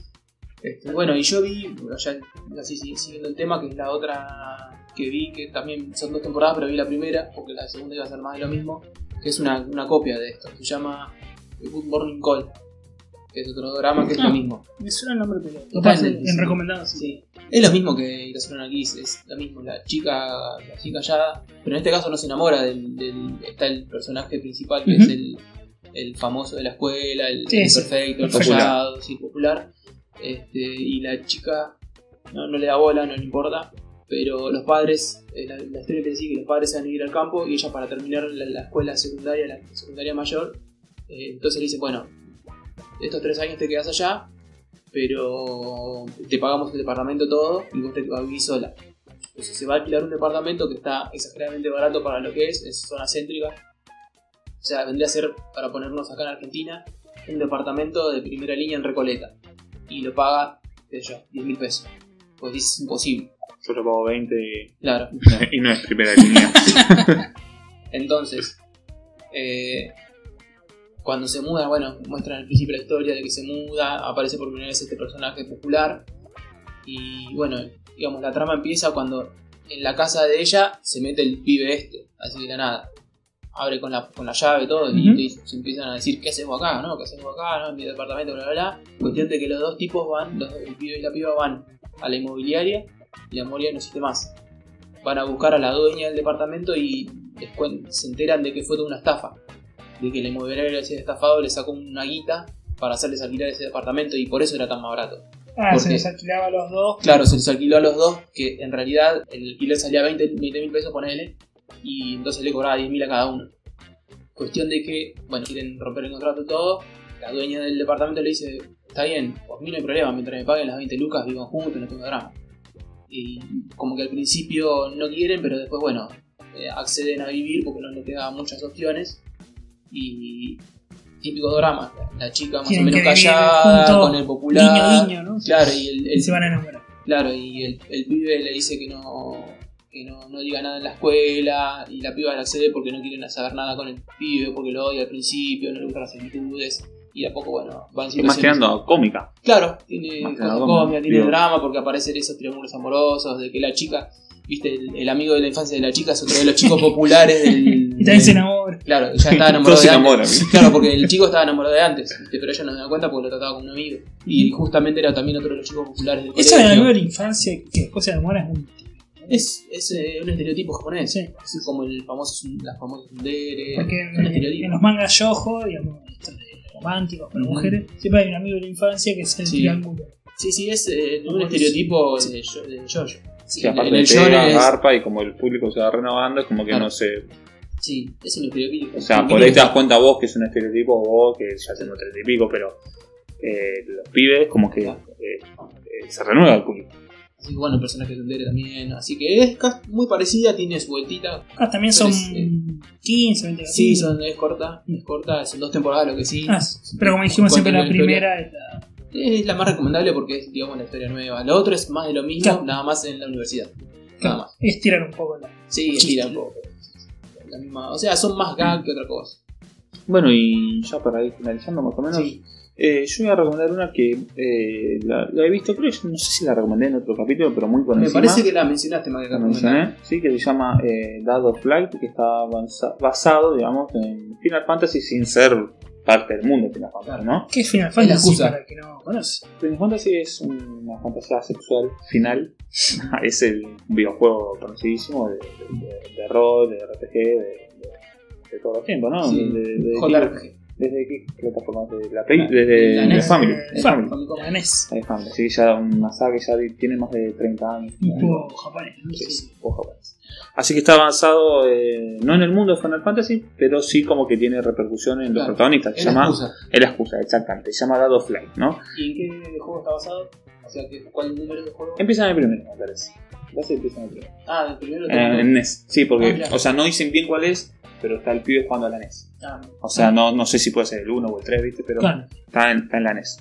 Este, bueno, y yo vi, bueno, ya así sí, siguiendo el tema, que es la otra que vi, que también son dos temporadas, pero vi la primera, porque la segunda iba a ser más de lo mismo, que es una, una copia de esto, se llama Good Morning Call, que es otro drama que es Ah. lo mismo. Me suena el nombre, pero Está capaz en en, sí. recomendado, sí. Sí. Es lo mismo que Irracional aquí, es lo mismo, la chica, la chica ya, pero en este caso no se enamora del, del- está el personaje principal que es el, el famoso de la escuela, el, Sí, el sí. perfecto, el Popular. callado, sí, popular, este, y la chica no, no le da bola, no le importa, pero los padres, eh, la, la historia empieza así, que los padres se van a ir al campo y ella para terminar la, la escuela secundaria, la secundaria mayor, eh, entonces le dice, bueno, estos tres años te quedas allá, pero te pagamos el departamento todo y vos te vas a vivir sola. Entonces se va a alquilar un departamento que está exageradamente barato para lo que es, es zona céntrica. O sea, vendría a ser, para ponernos acá en Argentina, un departamento de primera línea en Recoleta. Y lo paga, qué sé yo, 10 mil pesos. Pues dices, es imposible. Yo lo pago 20 y, Claro. <laughs> y no es primera línea. <laughs> Entonces, eh, cuando se muda, bueno, muestran al principio la historia de que se muda, aparece por primera vez este personaje popular. Y bueno, digamos, la trama empieza cuando en la casa de ella se mete el pibe este, así de la nada. Abre con la, con la llave y todo, y se empiezan a decir, ¿qué hacemos acá? ¿No? ¿Qué hacemos acá? ¿No? En mi departamento, bla, bla, bla. Cuestión de que los dos tipos van, los- el pibe y la piba van a la inmobiliaria, y la inmobiliaria no existe más. Van a buscar a la dueña del departamento y cuen- se enteran de que fue toda una estafa. De que la inmobiliaria le había estafado, le sacó una guita para hacerles alquilar ese departamento y por eso era tan más barato. Ah, ¿Por se les alquilaba a los dos. Claro, se les alquiló a los dos, que en realidad el alquiler salía 20 mil pesos, ponele, y entonces le cobraba 10 mil a cada uno. Cuestión de que, bueno, quieren romper el contrato y todo, la dueña del departamento le dice, está bien, por mí no hay problema, mientras me paguen las 20 lucas vivo juntos, no tengo drama. Y como que al principio no quieren, pero después, bueno, eh, acceden a vivir porque no les quedan muchas opciones. Y típico drama, la chica más o menos callada, con el popular. Guiño, guiño, ¿no? Claro, y el, el- se van a enamorar. Claro, y el, el pibe le dice que no que no, no diga nada en la escuela y la piba le accede porque no quieren saber nada con el pibe, porque lo odia al principio, no le gustan las actitudes y de a poco, bueno, van Es más tirando cómica. Claro, tiene cómicas, tiene drama porque aparecen esos triángulos amorosos, de que la chica, viste, el, el amigo de la infancia de la chica es otro de los chicos populares del... <laughs> Y también se enamora. Claro, ya estaba <laughs> enamorado de antes. Claro, porque el chico estaba enamorado de antes, ¿viste? pero ella no se da cuenta porque lo trataba como un amigo. Y justamente era también otro de los chicos populares del Eso de colegio. la nueva infancia que después se enamora es muy. Es, es eh, un estereotipo japonés. Sí. Es como el famoso, las famosas tsundere. Porque en, los mangas yojo, digamos, de románticos para mujeres, siempre hay un amigo de la infancia que es el Sí. triángulo. Sí, sí, es eh, un estereotipo de, yo- de Jojo. Sí, en aparte el pega, es- garpa y como el público se va renovando, es como que Claro. no sé. Sí, es un estereotipo. O sea, por ahí te das cuenta vos que es un estereotipo, vos que ya tengo treinta y pico, pero eh, los pibes como que eh, eh, se renueva el público. Así que bueno, el personaje de tsundere también. Así que es muy parecida, tiene su vueltita. Ah, también son es, 15, 20 Sí, son, es corta, es corta, son dos temporadas lo que sí. Ah, pero como dijimos siempre, la primera es la. Es la más recomendable porque es, digamos, la historia nueva. Lo otro es más de lo mismo, Claro. nada más en la universidad. Nada más. Es tirar un poco la. Sí, <laughs> tira un poco. La misma, o sea, son más gag que otra cosa. Bueno, y ya para ir finalizando más o menos, Sí. eh, yo voy a recomendar una que eh, la, la he visto, creo que no sé si la recomendé en otro capítulo, pero muy por Me encima. parece que la mencionaste más que la mencioné, sí, que se llama eh, Dad of Light, que está basado, digamos, en Final Fantasy sin ser parte del mundo de Final Fantasy, ¿no? ¿Qué es Final Fantasy para el que no conoce? Final Fantasy es una fantasía sexual final. <laughs> es el videojuego conocidísimo de, de- de rol, de RPG, de, de, de todo el tiempo, ¿no? Sí, De- de- de- JRPG. ¿Desde qué plataforma? ¿De la Play? La- Desde la NES. Family. Eh, Family. Famicom. NES. Family. Sí, ya una saga que ya tiene más de 30 años. Un juego japonés. ¿no? Sí, sí, juego japonés. Así que está avanzado, eh, no en el mundo de Final Fantasy, pero sí como que tiene repercusión en los Claro. protagonistas. Se llama, excusa. es la excusa, exactamente. Se llama Dad of Light, ¿no? ¿Y en qué juego está basado? O sea, ¿qué- ¿cuál número de juego? Empieza en el primero, me parece. Empieza en el primero. Ah, el primero. En, en NES. Sí, porque, Ah, o sea, no dicen bien cuál es, pero está el pibe jugando a la NES. Ah, O sea, no, no sé si puede ser el 1 o el 3, ¿viste? Pero Claro. está, en, está en la NES.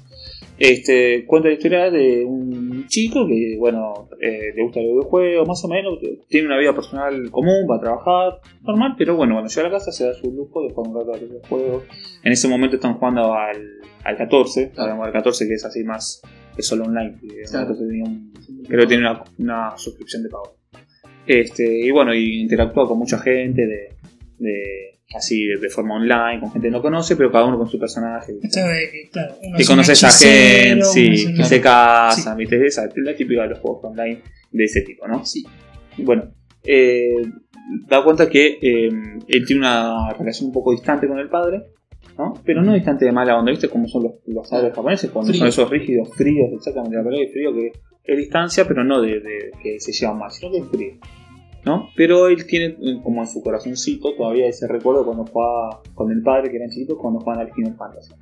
Este, cuenta la historia de un chico que, bueno, eh, le gusta el videojuego, más o menos, tiene una vida personal común, va a trabajar, normal, pero bueno, cuando llega a la casa se da su lujo de jugar un rato a videojuegos. En ese momento están jugando al, al 14, Claro. digamos, al 14 que es así más, es solo online. Claro. tenía un- creo que tiene una, una suscripción de pago. Este, y bueno, y interactúa con mucha gente de, de así de, forma online, con gente que no conoce, pero cada uno con su personaje. De que, claro, uno Que es un conoces a gente, sí, que se casan, ¿viste? Esa es la típica de los juegos online de ese tipo, ¿no? Sí. Bueno, eh, da cuenta que eh, él tiene una relación un poco distante con el padre, ¿no? Pero no distante de mala onda, ¿viste? Como son los, los padres japoneses, cuando Frío. son esos rígidos, fríos, exactamente la palabra es frío, que es distancia, pero no de, de que se llevan mal, sino que es frío. ¿No? Pero él tiene eh, como en su corazoncito todavía ese recuerdo cuando jugaba con el padre, que eran chiquitos, cuando jugaban al Final Fantasy.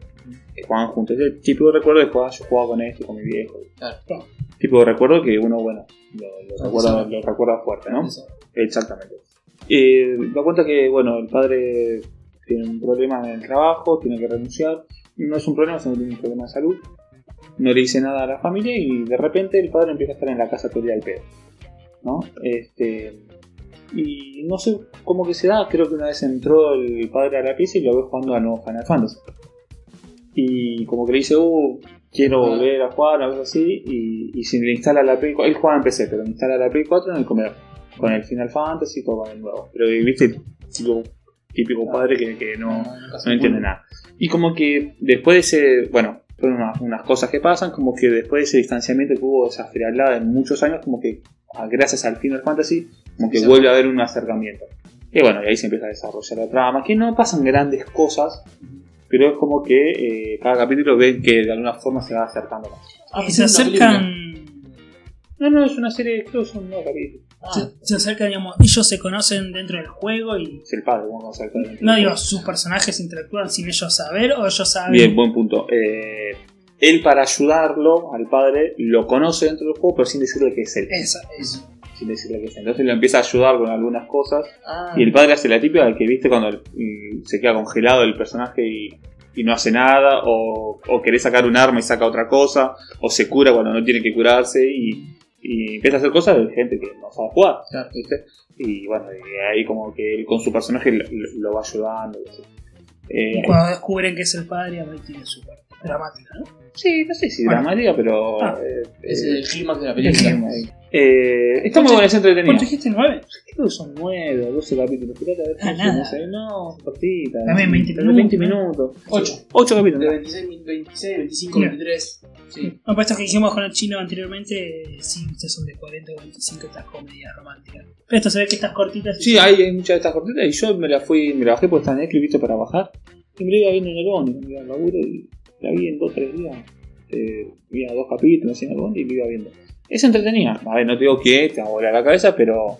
Que jugaban juntos. Ese típico de recuerdo de jugar, yo jugaba con este, con mi viejo. Claro. Tipo de recuerdo que uno, bueno, lo, lo Ah, recuerda, lo recuerda fuerte, ¿no? Exactamente. Eh, da cuenta que, bueno, el padre tiene un problema en el trabajo, tiene que renunciar. No es un problema, sino que tiene un problema de salud. No le dice nada a la familia y de repente el padre empieza a estar en la casa todo el día al pedo. ¿No? Este, y no sé cómo que se da, creo que una vez entró el padre a la pieza y lo ve jugando a nuevo Final Fantasy. Y como que le dice, uh, quiero Ah. volver a jugar, algo así, y, y si le instala la Play 4, él juega en PC, pero le instala la Play 4 en el comedor, con el Final Fantasy, todo con el nuevo. Pero viste, típico, típico padre que, que no, no entiende nada. Y como que después de ese, bueno, fueron unas, unas cosas que pasan, como que después de ese distanciamiento que hubo, esa frialdad en muchos años, como que ah, gracias al Final Fantasy, como que Sí. vuelve a haber un acercamiento. Y bueno, y ahí se empieza a desarrollar la trama, que no pasan grandes cosas, pero es como que eh, cada capítulo ven que de alguna forma se va acercando más. Ah, Y se acercan. No, no, es una serie, creo que son nueve capítulos. Ah, Se, se acercan, digamos, ellos se conocen dentro del juego y. Es el padre, vamos a. No digo, sus personajes interactúan sin ellos saber o ellos saben. Bien, buen punto. Eh, él para ayudarlo al padre lo conoce dentro del juego, pero sin decirle que es él. Esa, eso. Sin decirle que es él. Entonces lo empieza a ayudar con algunas cosas. ah, Y el padre hace la típica de que viste cuando mm, se queda congelado el personaje y, y no hace nada, o, o querés sacar un arma y saca otra cosa, o se cura cuando no tiene que curarse y, y empieza a hacer cosas de gente que no sabe jugar. Claro. ¿viste? Y bueno, y ahí como que él con su personaje lo, lo- lo va ayudando. y así. Eh, Y cuando descubren que es el padre, ahí tiene su parte dramática, ¿no? Sí, no sé si Bueno. dramática, pero. Ah. eh, es eh, el clímax de la película. Eh, está muy buena, es entretenida. ¿Cuánto dijiste? ¿Nueve? Creo que son 9 o 12 capítulos. Fíjate a ver Ah, nada. no cortita. También 20 Pero 20 minutos, minutos. 8. 8 De capítulos. 26, 26, 25, Mira. 23. Sí. No, para estos que dijimos con el chino anteriormente, sí, estas son de 40 o 25 estas comedias románticas. Pero esto se ve que estas cortitas. Sí, hay, hay muchas de estas cortitas y yo me la fui, me la bajé porque está en Netflix, viste, para bajar. Y me la iba viendo en el bondi, me iba al laburo y la vi en 2 o 3 días. Eh, vi a dos capítulos así en bondi y la iba viendo. Es entretenida. A ver, no te digo que te va a volar la cabeza, pero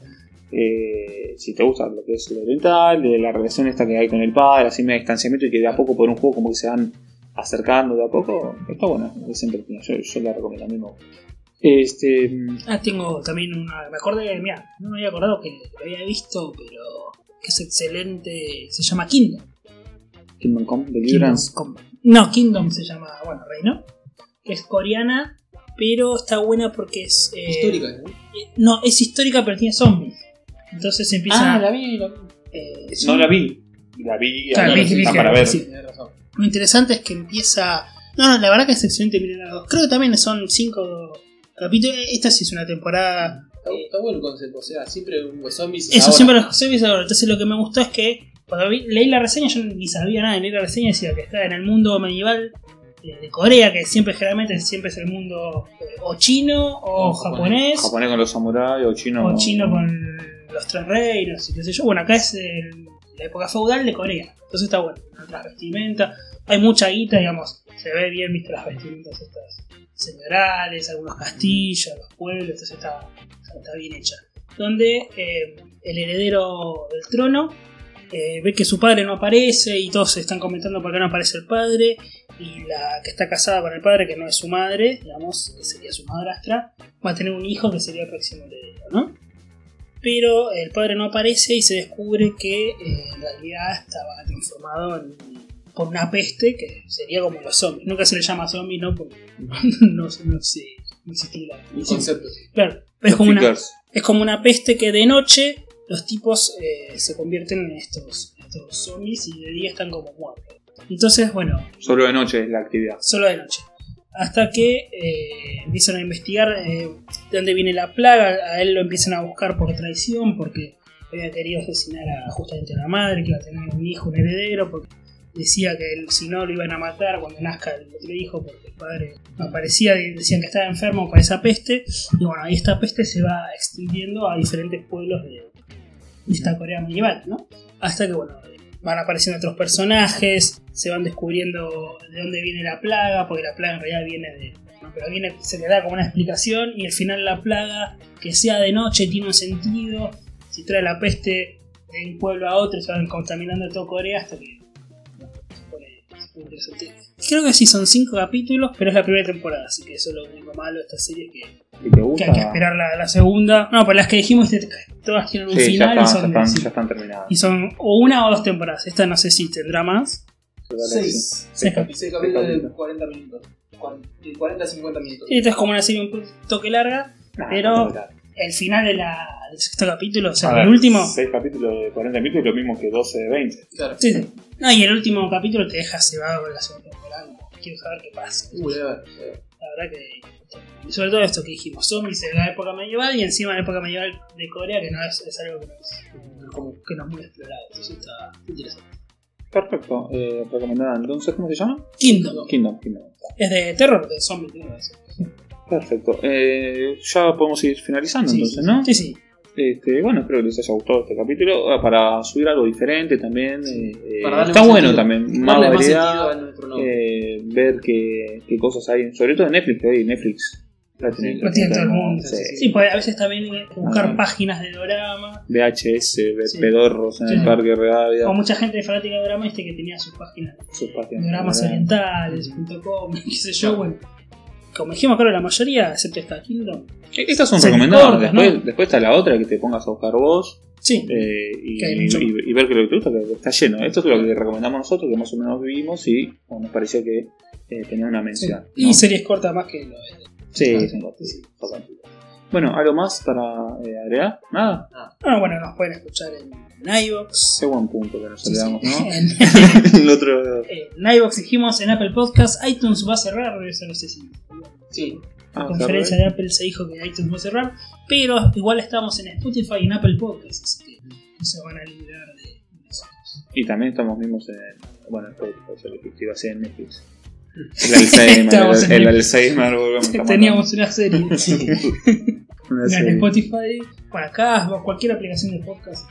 eh, si te gusta lo que es lo oriental, de la relación esta que hay con el padre, así me distanciamiento y que de a poco por un juego como que se van acercando de a poco, está buena, es entretenida. Yo, yo la recomiendo a mí. Este, Ah, tengo también una. Me acordé, mira, no me había acordado que lo había visto, pero que es excelente. Se llama Kingdom. Kingdom Come, Kingdom Deliverance. Come. No, Kingdom se llama, bueno, Reino. Que es coreana, pero está buena porque es. eh, Histórica, ¿no? eh, No, es histórica, pero tiene zombies. Entonces empieza. Ah, la vi, la vi. eh, No la vi. La vi Claro, ahora vi- vi para ver. sí. Lo interesante es que empieza. No, no, la verdad que es excelente miren las dos. Creo que también son cinco capítulos. Esta sí es una temporada. Está, está bueno el concepto, o sea, siempre hubo zombies. Eso ahora. siempre los zombies ahora. Entonces lo que me gustó es que cuando vi- leí la reseña, yo ni sabía nada. Leí la reseña decía que está en el mundo medieval eh, de Corea, que siempre generalmente siempre es el mundo eh, o chino o O japonés. Japonés con los samuráis o chino. o chino con los tres reinos y qué sé yo. Bueno, acá es el- la época feudal de Corea. Entonces está bueno. Otras vestimentas. Hay mucha guita, digamos. Se ve bien, viste, las vestimentas estas señorales, algunos castillos, los pueblos. Entonces está, está bien hecha. Donde eh, el heredero del trono eh, ve que su padre no aparece y todos están comentando por qué no aparece el padre. Y la que está casada con el padre, que no es su madre, digamos, que sería su madrastra, va a tener un hijo que sería el próximo heredero, ¿no? Pero el padre no aparece y se descubre que eh, en realidad estaba transformado en- por una peste que sería como los zombies. Nunca se le llama zombie, ¿no? Porque <laughs> no, no se no existe la concepto. Claro, es como, una, es como una peste que de noche los tipos eh, se convierten en estos, estos zombies y de día están como muertos. Entonces, bueno, Solo de noche es la actividad. solo de noche. Hasta que eh, empiezan a investigar eh, de dónde viene la plaga, a él lo empiezan a buscar por traición, porque había querido asesinar a justamente a la madre, que iba a tener un hijo, un heredero, porque decía que él, si no lo iban a matar cuando nazca el otro hijo, porque el padre no aparecía, decían que estaba enfermo con esa peste, y bueno, ahí esta peste se va extendiendo a diferentes pueblos de, esta Corea medieval, ¿no? Hasta que, bueno, van apareciendo otros personajes, se van descubriendo de dónde viene la plaga, porque la plaga en realidad viene de. ¿no? Pero viene, se le da como una explicación, y al final la plaga, que sea de noche, tiene un sentido. Si trae la peste de un pueblo a otro, se van contaminando todo Corea hasta que. Creo que sí, son cinco capítulos, pero es la primera temporada, así que eso es lo único malo de esta serie que, ¿Y te que hay que esperar la, la segunda. No, pero las que dijimos todas tienen un Sí, ya, final están, y ya, son. están, sí. ya están terminadas. Y son o una o dos temporadas. Esta no sé si tendrá más. Seis. Seis cap- Seis capítulos de 40 minutos. De 40 a 50 minutos. Esta es como una serie un toque larga. Nah, pero- no. El final de la, del sexto capítulo, o sea, A ver, el último. 6 capítulos de 40 minutos es lo mismo que 12 de 20. Claro. Sí, sí. No, y el último capítulo te deja cebado con la segunda temporada. como, Quiero saber qué pasa. Uh, a ver, a ver. La verdad que. y sobre todo esto que dijimos: zombies de la época medieval y encima la época medieval de Corea, que no es, es algo que no es, como que no es muy explorado. Entonces está interesante. Perfecto. Eh, recomendada entonces, ¿cómo se llama? Kingdom. Kingdom. Kingdom. Es de terror, de zombies. ¿no? Perfecto. Eh, ya podemos ir finalizando Sí, entonces, sí, ¿no? Sí, sí. Este, bueno, espero que les haya gustado este capítulo. Ah, Para subir algo diferente también. eh, eh, Para darle está más bueno sentido. también. Más más variedad. nombre. eh, ver qué, qué cosas hay, sobre todo en Netflix, que hoy Netflix La tiene, tiene todo el mundo. Sí. Sí, pues a veces también que buscar Ah. páginas de dorama. VHS, de Sí. pedorros en Sí. el parque Rivadavia. O mucha gente fanática de dorama este que tenía sus páginas. Sus páginas. Doramasorientales.com, <laughs> qué sé yo, bueno. Como dijimos, creo la mayoría, excepto esta Kingdom. Estas son recomendadas. Después, ¿no? después está la otra que te pongas a buscar vos Sí, eh, y, y- y ver que lo que te gusta, que está lleno. Esto es lo que recomendamos nosotros, que más o menos vivimos y bueno, nos pareció que eh, tenía una sí. mención. Y series cortas más que lo de. Sí, son cortas, sí. Bueno, ¿algo más para eh, agregar? Nada. Ah, bueno, nos pueden escuchar en, en iVoox. Qué buen punto que nos Sí, sí. olvidamos, ¿no? <laughs> En, <laughs> El otro. <laughs> en iVoox dijimos, en Apple Podcast, iTunes va a cerrar, eso no sé si. Sí. La Ah, conferencia de Apple se dijo que iTunes va a cerrar, pero igual estamos en Spotify y en Apple Podcast, así que no se van a librar de nosotros. Y también estamos mismos en. Bueno, en Spotify, lo que iba a ser en Netflix. El Alzheimer, el, en- el Alzheimer, Teníamos una serie En. Spotify, para acá, o cualquier aplicación de podcast.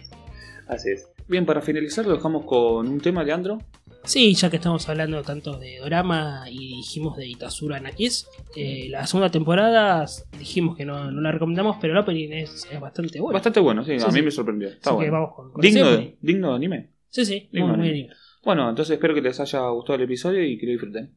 Así es. Bien, para finalizar, lo dejamos con un tema, Leandro. Sí, ya que estamos hablando tanto de drama y dijimos de Itasura Nakis, eh, la segunda temporada dijimos que no, no la recomendamos, pero el opening es, es bastante bueno. Bastante bueno, sí, Sí, a mí sí. me sorprendió. Está Así que bueno. vamos con, con Digno, de, digno de anime. Sí, sí, Digno muy, muy anime. Bueno, entonces espero que les haya gustado el episodio y que lo disfruten.